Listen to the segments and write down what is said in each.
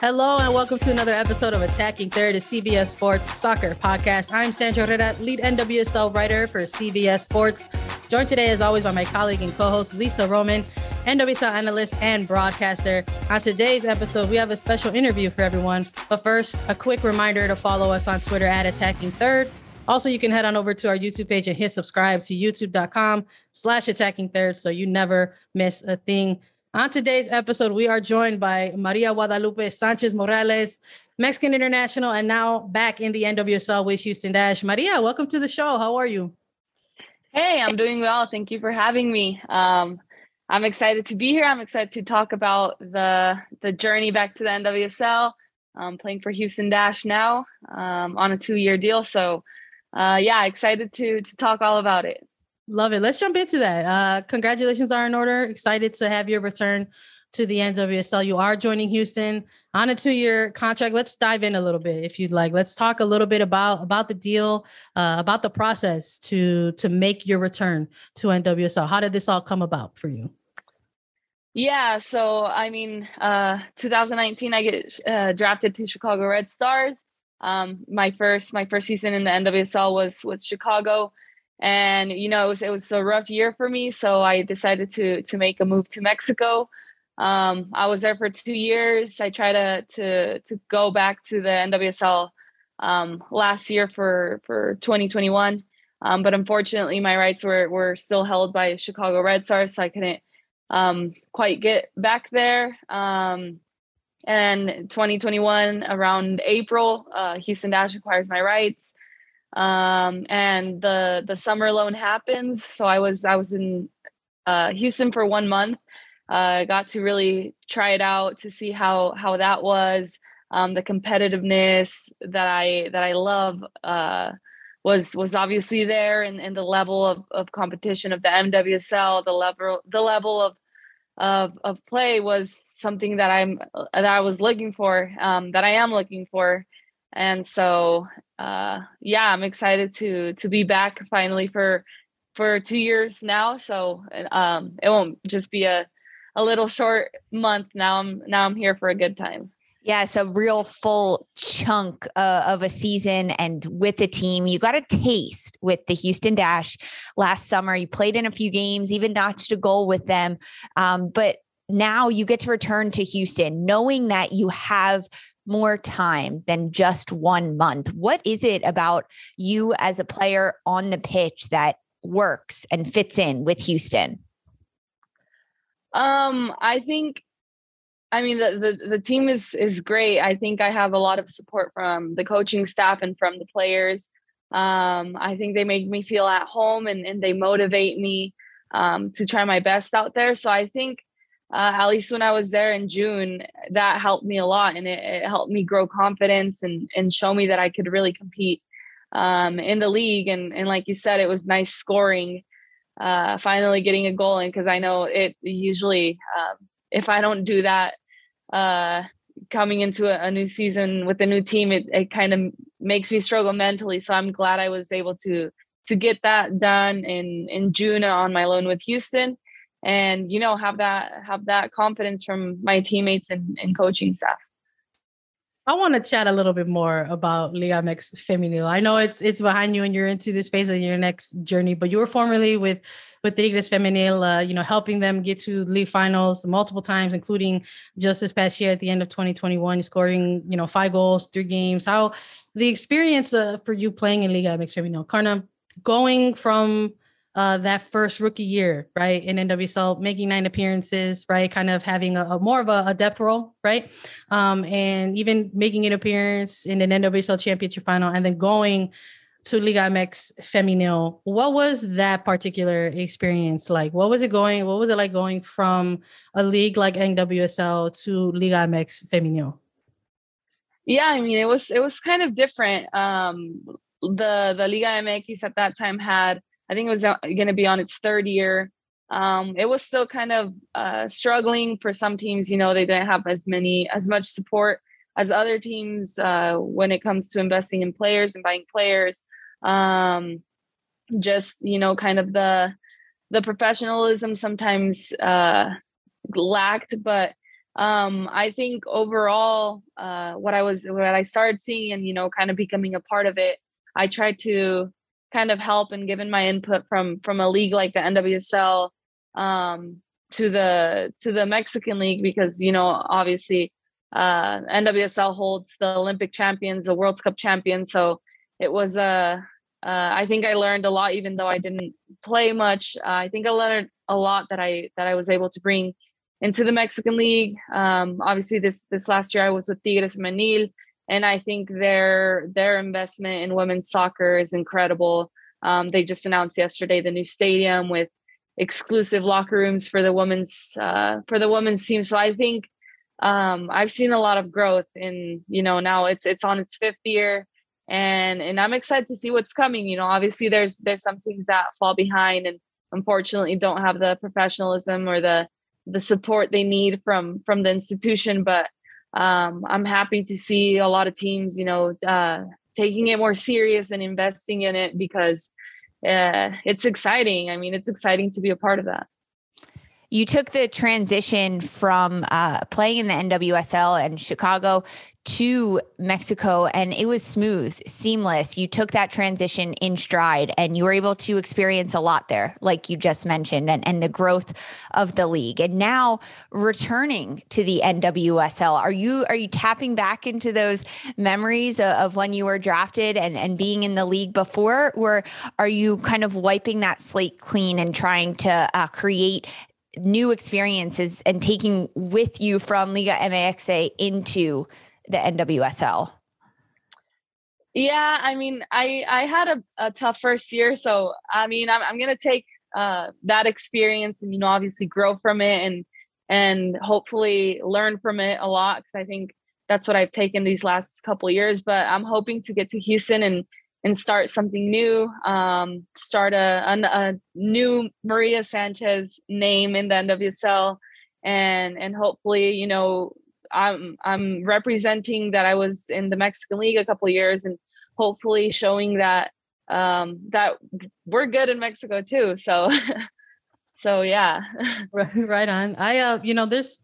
Hello and welcome to another episode of Attacking Third, a CBS Sports soccer podcast. I'm Sandra Herrera, lead NWSL writer for CBS Sports. Joined today, as always, by my colleague and co-host Lisa Roman, NWSL analyst and broadcaster. On today's episode, we have a special interview for everyone. But first, a quick reminder to follow us on Twitter at Attacking Third. Also, you can head on over to our YouTube page and hit subscribe to youtube.com slash attacking third so you never miss a thing. On today's episode, we are joined by Maria Guadalupe Sanchez Morales, Mexican international, and now back in the NWSL with Houston Dash. Maria, welcome to the show. How are you? Hey, I'm doing well. Thank you for having me. Um, I'm excited to be here. I'm excited to talk about the the journey back to the NWSL. I'm playing for Houston Dash now um, on a two year deal. So, uh, yeah, excited to to talk all about it. Love it. Let's jump into that. Uh, congratulations are in order. Excited to have your return to the NWSL. You are joining Houston on a two-year contract. Let's dive in a little bit, if you'd like. Let's talk a little bit about about the deal, uh, about the process to to make your return to NWSL. How did this all come about for you? Yeah, so I mean, uh, 2019, I get uh, drafted to Chicago Red Stars. Um, my first my first season in the NWSL was with Chicago and you know it was, it was a rough year for me so i decided to to make a move to mexico. Um, i was there for two years. I tried to to to go back to the nwsl um, last year for for 2021 um, but unfortunately my rights were were still held by chicago red stars so i couldn't um, quite get back there. Um, and 2021 around april uh, houston dash acquires my rights um, and the the summer loan happens. So I was I was in uh, Houston for one month. Uh, got to really try it out to see how how that was. Um, the competitiveness that I that I love uh, was was obviously there, and, and the level of, of competition of the NWSL, the level the level of of of play was something that I'm that I was looking for, um, that I am looking for, and so uh, yeah, I'm excited to to be back finally for for two years now. So um, it won't just be a a little short month. Now I'm now I'm here for a good time. Yeah, so a real full chunk uh, of a season and with the team. You got a taste with the Houston Dash last summer. You played in a few games, even notched a goal with them. Um, but now you get to return to Houston knowing that you have more time than just one month. What is it about you as a player on the pitch that works and fits in with Houston? Um, I think I mean the, the the team is is great. I think I have a lot of support from the coaching staff and from the players. Um, I think they make me feel at home and, and they motivate me um, to try my best out there. So I think uh, at least when I was there in June, that helped me a lot, and it, it, helped me grow confidence and and show me that I could really compete um, in the league. And and like you said, it was nice scoring, uh, finally getting a goal in because I know it usually um, if I don't do that uh, coming into a, a, new season with a new team, it it kind of makes me struggle mentally. So I'm glad I was able to to get that done in in June on my loan with Houston and you know have that have that confidence from my teammates and, and coaching staff I want to chat a little bit more about Liga MX Femenil. I know it's it's behind you and you're into this phase of your next journey, but you were formerly with with Tigres Femenil, uh, you know, helping them get to league finals multiple times, including just this past year at the end of 2021, scoring, you know, five goals, three games. How the experience uh, for you playing in Liga MX Femenil, Karna, going from uh, that first rookie year, right, in NWSL, making nine appearances, right, kind of having a, a more of a, a, depth role, right, um, and even making an appearance in an NWSL championship final, and then going to Liga MX Femenil. What was that particular experience like? What was it going? What was it like going from a league like NWSL to Liga MX Femenil? Yeah, I mean, it was it was kind of different. Um, the the Liga MX at that time had I think it was uh, going to be on its third year. Um, it was still kind of uh, struggling for some teams. You know, they didn't have as many as much support as other teams uh, when it comes to investing in players and buying players. Um, just you know, kind of the the professionalism sometimes uh, lacked, but um, I think overall, uh, what I was what I started seeing and you know, kind of becoming a part of it, I tried to kind of help and given my input from from a league like the NWSL um, to the to the Mexican league because you know obviously uh, NWSL holds the Olympic champions, the World Cup champions, so it was a uh, uh, I think I learned a lot even though I didn't play much. Uh, I think I learned a lot that I that I was able to bring into the Mexican league. Um, obviously this this last year I was with Tigres Femenil and I think their their investment in women's soccer is incredible. Um, they just announced yesterday the new stadium with exclusive locker rooms for the women's uh, for the women's team. So I think um, I've seen a lot of growth in you know now it's it's on its fifth year and and I'm excited to see what's coming. You know, obviously there's there's some things that fall behind and unfortunately don't have the professionalism or the the support they need from from the institution, but um, I'm happy to see a lot of teams, you know, uh, taking it more serious and investing in it because uh, it's exciting. I mean, it's exciting to be a part of that. You took the transition from uh, playing in the NWSL and Chicago to Mexico and it was smooth, seamless. You took that transition in stride and you were able to experience a lot there, like you just mentioned, and, and the growth of the league. And now returning to the NWSL, are you are you tapping back into those memories of, of when you were drafted and, and being in the league before? Or are you kind of wiping that slate clean and trying to uh, create new experiences and taking with you from Liga MX into the NWSL? Yeah, I mean, I I had a, a tough first year, so I mean, I'm I'm gonna take uh, that experience and you know obviously grow from it and and hopefully learn from it a lot because I think that's what I've taken these last couple years. But I'm hoping to get to Houston and and start something new, um, start a, a, a new Maria Sanchez name in the NWSL, and and hopefully you know I'm I'm representing that I was in the Mexican League a couple years and hopefully showing that um, that we're good in Mexico too. So so yeah. right, right on. I uh you know this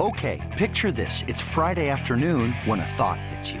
Okay, picture this. It's Friday afternoon when a thought hits you.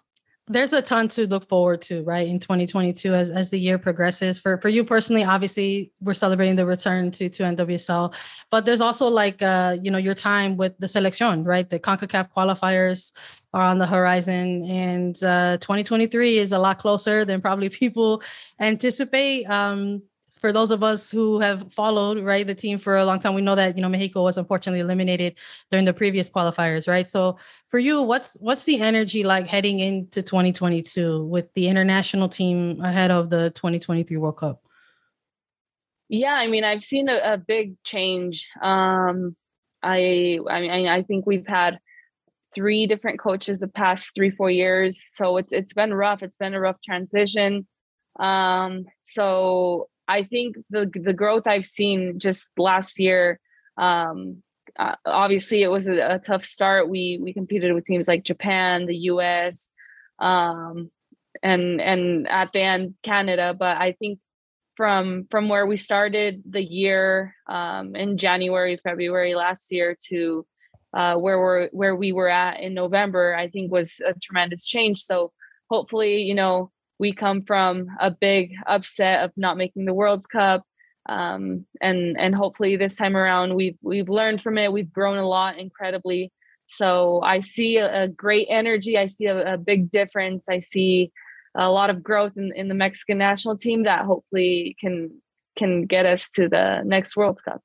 there's a ton to look forward to, right, in 2022 as, as the year progresses. For for you personally, obviously, we're celebrating the return to to NWSL, but there's also like uh, you know, your time with the selection, right? The CONCACAF qualifiers are on the horizon, and uh, 2023 is a lot closer than probably people anticipate. Um, for those of us who have followed right the team for a long time we know that you know mexico was unfortunately eliminated during the previous qualifiers right? So for you what's what's the energy like heading into 2022 with the international team ahead of the 2023 world cup? Yeah i mean i've seen a, a big change. Um i i mean i think we've had three different coaches the past three four years. So it's it's been rough. It's been a rough transition. Um so I think the the growth I've seen just last year. Um, uh, obviously, it was a, a, tough start. We we competed with teams like Japan, the U.S., um, and and at the end Canada. But I think from from where we started the year um, in January, February last year to uh, where we're where we were at in November, I think was a tremendous change. So hopefully, you know, we come from a big upset of not making the World's Cup. Um, and and hopefully this time around we've we've learned from it. We've grown a lot incredibly. So I see a, a great energy. I see a, a, big difference. I see a lot of growth in, in the Mexican national team that hopefully can can get us to the next World Cup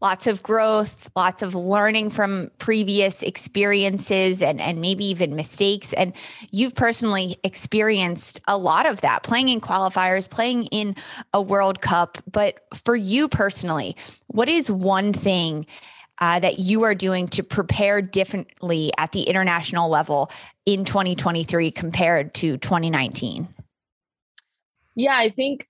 lots of growth, lots of learning from previous experiences and, and maybe even mistakes. And you've personally experienced a lot of that playing in qualifiers, playing in a World Cup. But for you personally, what is one thing? Uh, that you are doing to prepare differently at the international level in 2023 compared to 2019? Yeah, I think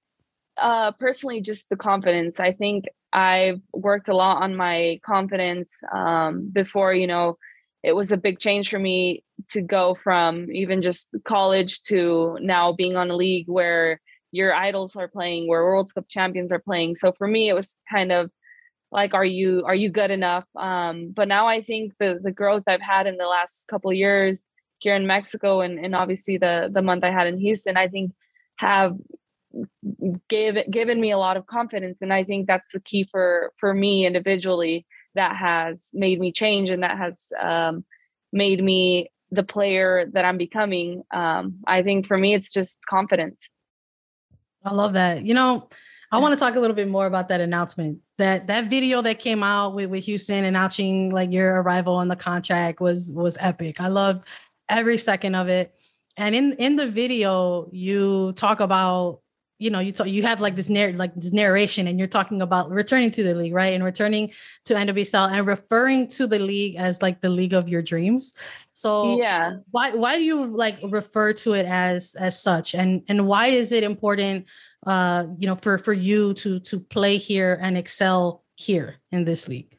uh, personally, just the confidence. I think I've worked a lot on my confidence um, before, you know, it was a big change for me to go from even just college to now being on a league where your idols are playing, where World Cup champions are playing. So for me, it was kind of like, are you are you good enough? Um, but now I think the the growth I've had in the last couple years here in Mexico and, and obviously the the month I had in Houston, I think have gave given me a lot of confidence. And i think that's the key for for me individually that has made me change and that has um, made me the player that i'm becoming. Um, i think for me it's just confidence. I love that. You know i want to talk a little bit more about that announcement. That that video that came out with, with houston announcing like your arrival on the contract was was epic. I loved every second of it. And in in the video you talk about you know you talk, you have like this narr- like this narration and you're talking about returning to the league right? And returning to NWSL and referring to the league as like the league of your dreams. So yeah. why why do you like refer to it as as such? And and why is it important uh you know for for you to to play here and excel here in this league?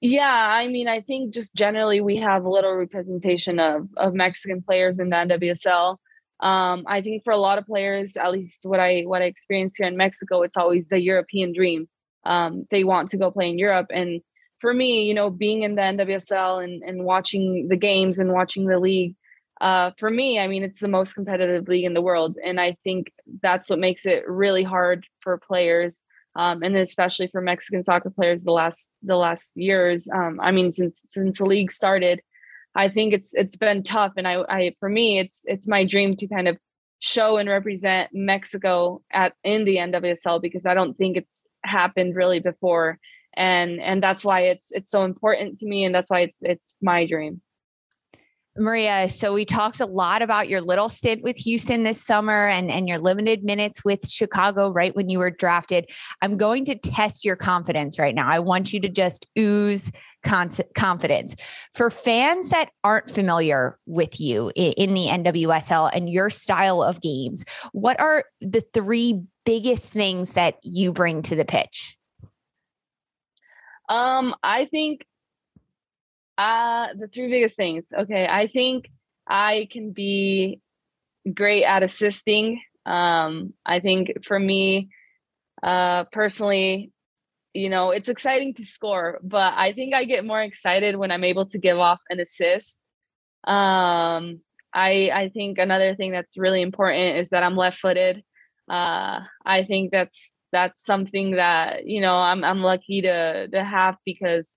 Yeah, I mean, I think just generally we have a little representation of of Mexican players in the NWSL. Um, I think for a lot of players, at least what I what I experience here in Mexico, it's always the European dream. Um, they want to go play in Europe, and for me, you know, being in the NWSL and and watching the games and watching the league, uh, for me, I mean, it's the most competitive league in the world, and I think that's what makes it really hard for players, um, and especially for Mexican soccer players the last the last years. Um, I mean, since since the league started, I think it's it's been tough, and I, I for me it's it's my dream to kind of show and represent Mexico at in the NWSL because I don't think it's happened really before, and and that's why it's it's so important to me, and that's why it's it's my dream. Maria, so we talked a lot about your little stint with Houston this summer and, and your limited minutes with Chicago right when you were drafted. I'm going to test your confidence right now. I want you to just ooze con- confidence. For fans that aren't familiar with you in, in the NWSL and your style of games, what are the three biggest things that you bring to the pitch? Um, I think uh, the three biggest things. Okay, I think I can be great at assisting. Um, I think for me, uh, personally, you know, it's exciting to score, but I think I get more excited when I'm able to give off an assist. Um, I I think another thing that's really important is that I'm left-footed. Uh, I think that's that's something that you know I'm I'm lucky to to have because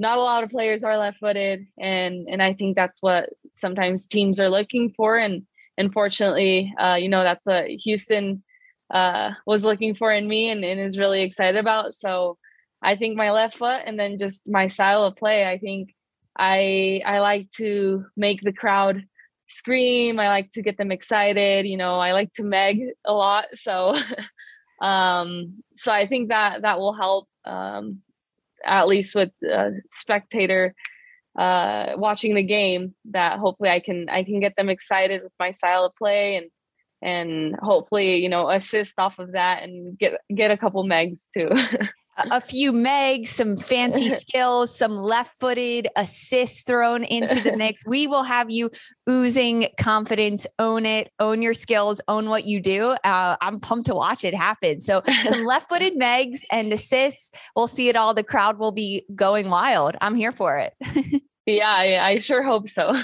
not a lot of players are left-footed, and and I think that's what sometimes teams are looking for. And unfortunately, uh, you know, that's what Houston uh, was looking for in me and, and is really excited about. So I think my left foot and then just my style of play. I think I I like to make the crowd scream. I like to get them excited. You know, I like to meg a lot. So um so I think that that will help um at least with a spectator uh watching the game that hopefully I can I can get them excited with my style of play and and hopefully you know assist off of that and get get a couple megs too a few megs, some fancy skills, some left footed assists thrown into the mix. We will have you oozing confidence, own it, own your skills, own what you do. Uh, I'm pumped to watch it happen. So, some left footed megs and assists. We'll see it all. The crowd will be going wild. I'm here for it. yeah, I, I sure hope so.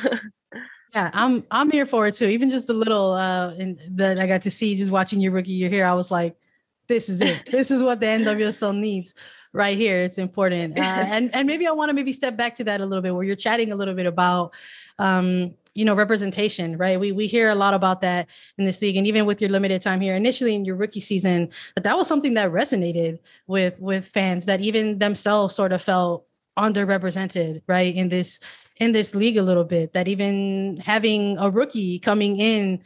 Yeah, I'm I'm here for it too. Even just the little uh in, that I got to see just watching your rookie year here, I was like, this is it. this is what the NWSL needs right here. It's important. Uh, and and maybe I want to maybe step back to that a little bit where you're chatting a little bit about um you know representation right we we hear a lot about that in this league and even with your limited time here initially in your rookie season that that was something that resonated with with fans that even themselves sort of felt underrepresented right in this in this league a little bit that even having a rookie coming in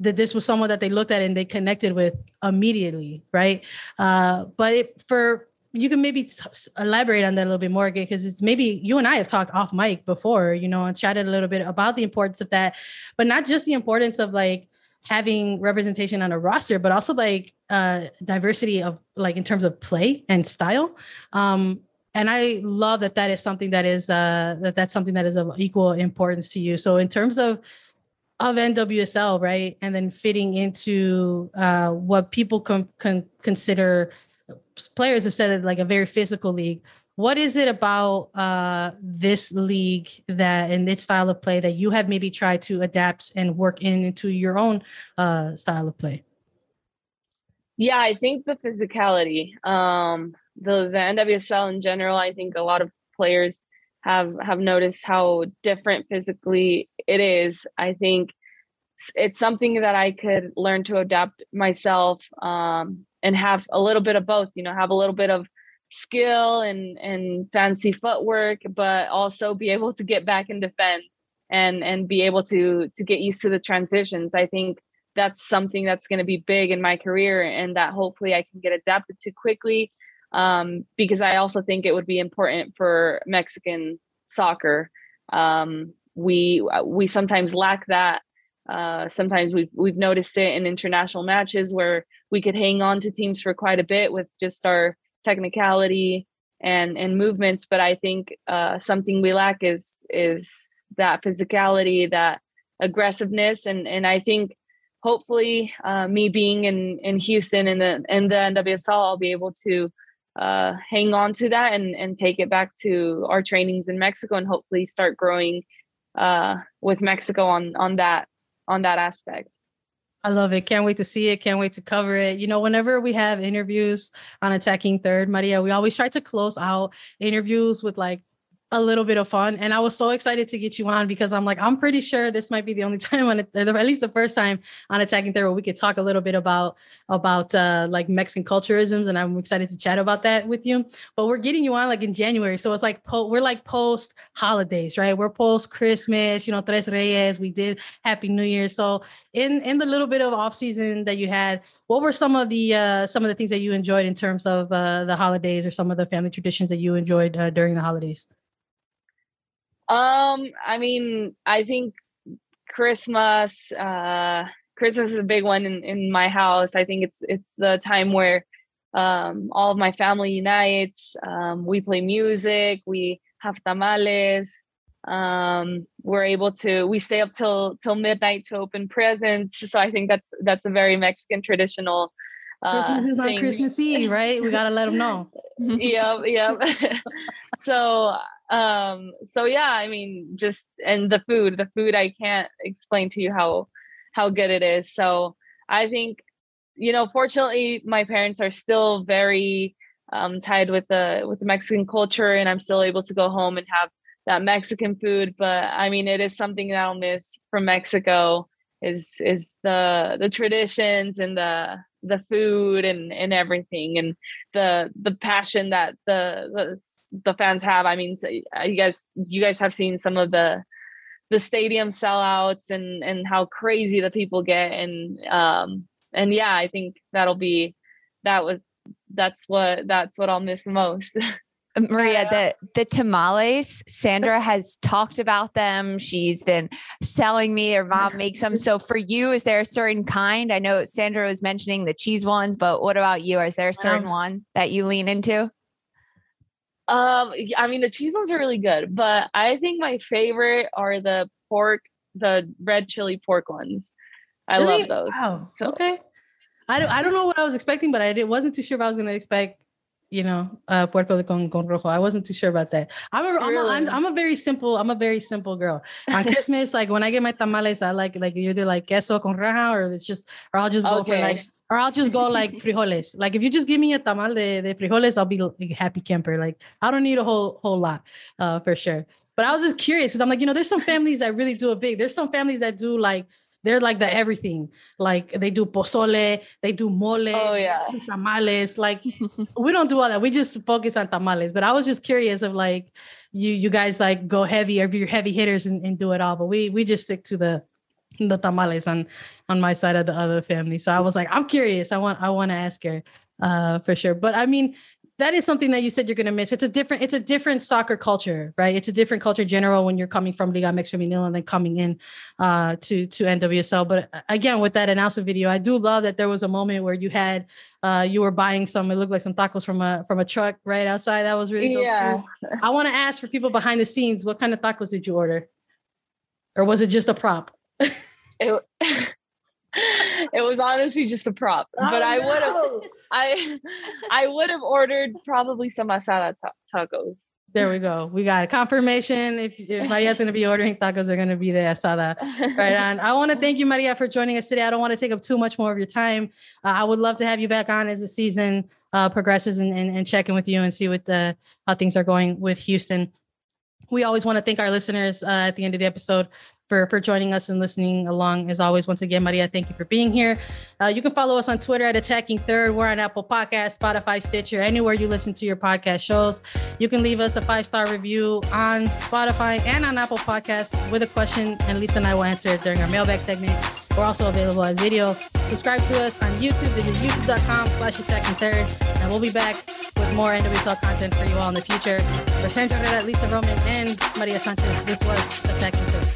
that this was someone that they looked at and they connected with immediately right uh, but it, for you can maybe t- elaborate on that a little bit more because it's maybe you and I have talked off mic before you know and chatted a little bit about the importance of that but not just the importance of like having representation on a roster but also like uh diversity of like in terms of play and style um and I love that that is something that is uh, that that's something that is of equal importance to you. So in terms of of NWSL, right, and then fitting into uh, what people can con- consider players have said it like a very physical league. What is it about uh, this league that and its style of play that you have maybe tried to adapt and work in into your own uh, style of play? Yeah, I think the physicality. Um, the the NWSL in general, I think a lot of players have have noticed how different physically it is. I think it's something that I could learn to adapt myself um, and have a little bit of both. You know, have a little bit of skill and and fancy footwork, but also be able to get back and defend and and be able to to get used to the transitions. I think that's something that's going to be big in my career and that hopefully I can get adapted to quickly um, because I also think it would be important for Mexican soccer. Um, we we sometimes lack that. Uh, sometimes we've we've noticed it in international matches where we could hang on to teams for quite a bit with just our technicality and and movements. But I think uh, something we lack is is that physicality, that aggressiveness, and and I think hopefully uh, me being in in Houston and the in the NWSL, I'll be able to uh, hang on to that and, and take it back to our trainings in Mexico and hopefully start growing uh, with Mexico on on that on that aspect. I love it. Can't wait to see it. Can't wait to cover it. You know, whenever we have interviews on Attacking Third, Maria, we always try to close out interviews with like a little bit of fun. And I was so excited to get you on because I'm like, I'm pretty sure this might be the only time on it, at least the first time on Attacking Third where we could talk a little bit about about uh like Mexican culturisms. And I'm excited to chat about that with you. But we're getting you on like in January. So it's like po- we're like post holidays, right? We're post Christmas, you know, Tres Reyes. We did Happy New Year. So in in the little bit of off season that you had, what were some of the uh some of the things that you enjoyed in terms of uh the holidays or some of the family traditions that you enjoyed uh, during the holidays? Um, I mean, I think Christmas, uh, Christmas is a big one in, in my house. I think it's it's the time where um, all of my family unites. Um, we play music. We have tamales. Um, we're able to we stay up till till midnight to open presents. So I think that's that's a very Mexican traditional. Uh, Christmas is not Christmas Eve, right? We gotta let them know. yep, yep. so um so yeah i mean just and the food the food i can't explain to you how how good it is so i think you know fortunately my parents are still very um, tied with the with the Mexican culture, and I'm still able to go home and have that Mexican food. But I mean, it is something that I'll miss from Mexico is is the the traditions and the the food and and everything and the the passion that the the, the fans have. I mean, uh, you guys you guys have seen some of the the stadium sellouts and and how crazy the people get and um and yeah, I think that'll be that was that's what that's what I'll miss the most. Maria, the the tamales, Sandra has talked about them. She's been selling me. Her mom makes them. So for you, is there a certain kind? I know Sandra was mentioning the cheese ones, but what about you? Is there a certain um, one that you lean into? Um, I mean the cheese ones are really good, but I think my favorite are the pork, the red chili pork ones. I really? love those. Wow. So okay. I don't I don't know what I was expecting, but I wasn't too sure if I was gonna expect you know, uh, puerco de con, con rojo. I wasn't too sure about that. I'm a, really? I'm, a, I'm, I'm a very simple, I'm a very simple girl. On Christmas, like when I get my tamales, I like like either like queso con raja or it's just, or I'll just go okay. for like, or I'll just go like frijoles. Like if you just give me a tamal de, de frijoles, I'll be like happy camper. Like I don't need a whole whole lot, uh, for sure. But I was just curious because I'm like, you know, there's some families that really do it big. There's some families that do like they're like the everything. Like they do pozole, they do mole, oh yeah, tamales. Like we don't do all that. We just focus on tamales. But I was just curious of like you you guys like go heavy or if you're heavy hitters and, and do it all. But we we just stick to the the tamales on on my side of the other family. So I was like, I'm curious. I want I want to ask her uh for sure. But I mean, that is something that you said you're going to miss. It's a different, it's a different soccer culture, right? It's a different culture in general when you're coming from Liga MX Femenil and then coming in uh, to to NWSL. But uh, again, with that announcement video, I do love that there was a moment where you had uh, you were buying some. It looked like some tacos from a from a truck right outside. That was really yeah. Too. I want to ask for people behind the scenes, what kind of tacos did you order, or was it just a prop? it, it was honestly just a prop, oh, but I would have, I, I would have ordered probably some asada tacos. There we go. We got a confirmation. If, if Maria's going to be ordering tacos, they're going to be the asada. Right on. I want to thank you, Maria, for joining us today. I don't want to take up too much more of your time. Uh, I would love to have you back on as the season uh, progresses and, and, and check in with you and see what the how things are going with Houston we always want to thank our listeners uh, at the end of the episode for for joining us and listening along. As always, once again, Maria, thank you for being here. Uh, you can follow us on Twitter at Attacking Third. We're on Apple Podcast, Spotify, Stitcher, anywhere you listen to your podcast shows. You can leave us a five star review on Spotify and on Apple Podcasts with a question, and Lisa and I will answer it during our mailbag segment. We're also available as video. Subscribe to us on YouTube. Visit youtube.com slash attacking third. And we'll be back with more NWSL content for you all in the future. For Sandra Lisa Roman, and Maria Sanchez, this was Attacking Third.